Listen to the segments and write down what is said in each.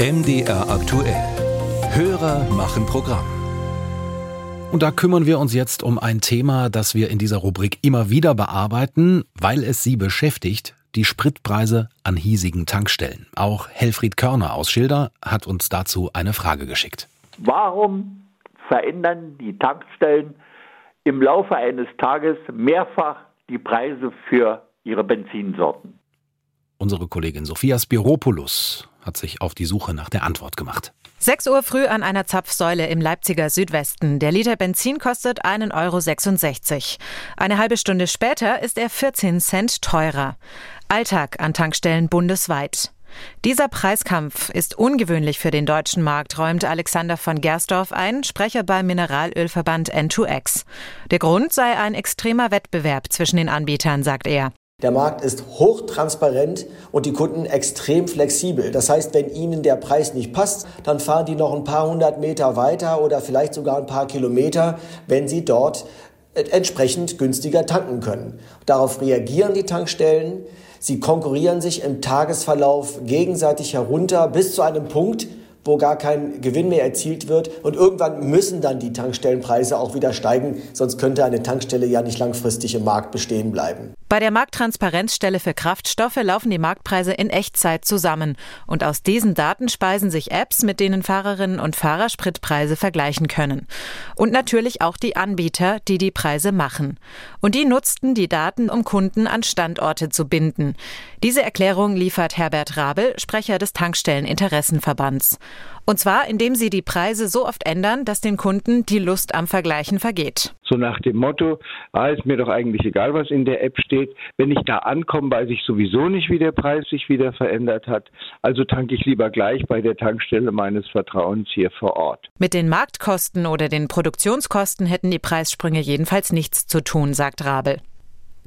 MDR aktuell. Hörer machen Programm. Und da kümmern wir uns jetzt um ein Thema, das wir in dieser Rubrik immer wieder bearbeiten, weil es Sie beschäftigt, die Spritpreise an hiesigen Tankstellen. Auch Helfried Körner aus Schilder hat uns dazu eine Frage geschickt. Warum verändern die Tankstellen im Laufe eines Tages mehrfach die Preise für ihre Benzinsorten? Unsere Kollegin Sophia Spiropoulos hat sich auf die Suche nach der Antwort gemacht. 6 Uhr früh an einer Zapfsäule im Leipziger Südwesten. Der Liter Benzin kostet 1,66 Euro. Eine halbe Stunde später ist er 14 Cent teurer. Alltag an Tankstellen bundesweit. Dieser Preiskampf ist ungewöhnlich für den deutschen Markt, räumt Alexander von Gersdorf ein, Sprecher beim Mineralölverband N2X. Der Grund sei ein extremer Wettbewerb zwischen den Anbietern, sagt er. Der Markt ist hochtransparent und die Kunden extrem flexibel. Das heißt, wenn ihnen der Preis nicht passt, dann fahren die noch ein paar hundert Meter weiter oder vielleicht sogar ein paar Kilometer, wenn sie dort entsprechend günstiger tanken können. Darauf reagieren die Tankstellen. Sie konkurrieren sich im Tagesverlauf gegenseitig herunter bis zu einem Punkt, wo gar kein Gewinn mehr erzielt wird. Und irgendwann müssen dann die Tankstellenpreise auch wieder steigen, sonst könnte eine Tankstelle ja nicht langfristig im Markt bestehen bleiben. Bei der Markttransparenzstelle für Kraftstoffe laufen die Marktpreise in Echtzeit zusammen. Und aus diesen Daten speisen sich Apps, mit denen Fahrerinnen und Fahrer Spritpreise vergleichen können. Und natürlich auch die Anbieter, die die Preise machen. Und die nutzten die Daten, um Kunden an Standorte zu binden. Diese Erklärung liefert Herbert Rabel, Sprecher des Tankstelleninteressenverbands. Und zwar, indem sie die Preise so oft ändern, dass den Kunden die Lust am Vergleichen vergeht. So nach dem Motto, ah, ist mir doch eigentlich egal, was in der App steht. Wenn ich da ankomme, weiß ich sowieso nicht, wie der Preis sich wieder verändert hat. Also tanke ich lieber gleich bei der Tankstelle meines Vertrauens hier vor Ort. Mit den Marktkosten oder den Produktionskosten hätten die Preissprünge jedenfalls nichts zu tun, sagt Rabel.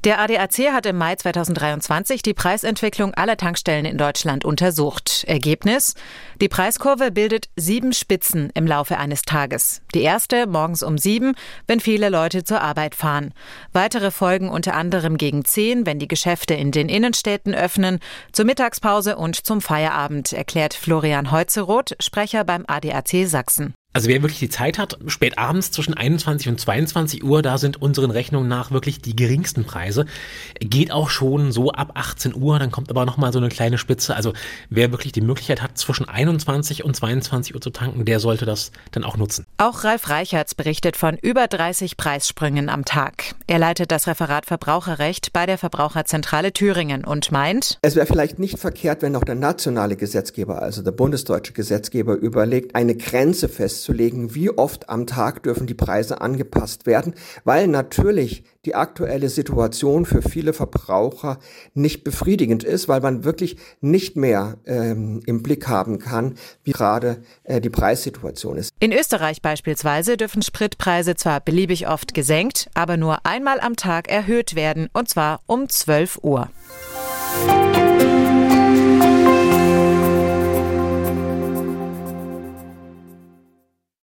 Der ADAC hat im Mai 2023 die Preisentwicklung aller Tankstellen in Deutschland untersucht. Ergebnis? Die Preiskurve bildet sieben Spitzen im Laufe eines Tages. Die erste morgens um sieben, wenn viele Leute zur Arbeit fahren. Weitere folgen unter anderem gegen zehn, wenn die Geschäfte in den Innenstädten öffnen, zur Mittagspause und zum Feierabend, erklärt Florian Heutzeroth, Sprecher beim ADAC Sachsen. Also wer wirklich die Zeit hat, spät abends zwischen 21 und 22 Uhr, da sind unseren Rechnungen nach wirklich die geringsten Preise. Geht auch schon so ab 18 Uhr, dann kommt aber nochmal so eine kleine Spitze. Also wer wirklich die Möglichkeit hat, zwischen 21 und 22 Uhr zu tanken, der sollte das dann auch nutzen. Auch Ralf Reichertz berichtet von über 30 Preissprüngen am Tag. Er leitet das Referat Verbraucherrecht bei der Verbraucherzentrale Thüringen und meint, es wäre vielleicht nicht verkehrt, wenn auch der nationale Gesetzgeber, also der bundesdeutsche Gesetzgeber, überlegt, eine Grenze festzulegen festzulegen, wie oft am Tag dürfen die Preise angepasst werden, weil natürlich die aktuelle Situation für viele Verbraucher nicht befriedigend ist, weil man wirklich nicht mehr ähm, im Blick haben kann, wie gerade äh, die Preissituation ist. In Österreich beispielsweise dürfen Spritpreise zwar beliebig oft gesenkt, aber nur einmal am Tag erhöht werden, und zwar um 12 Uhr.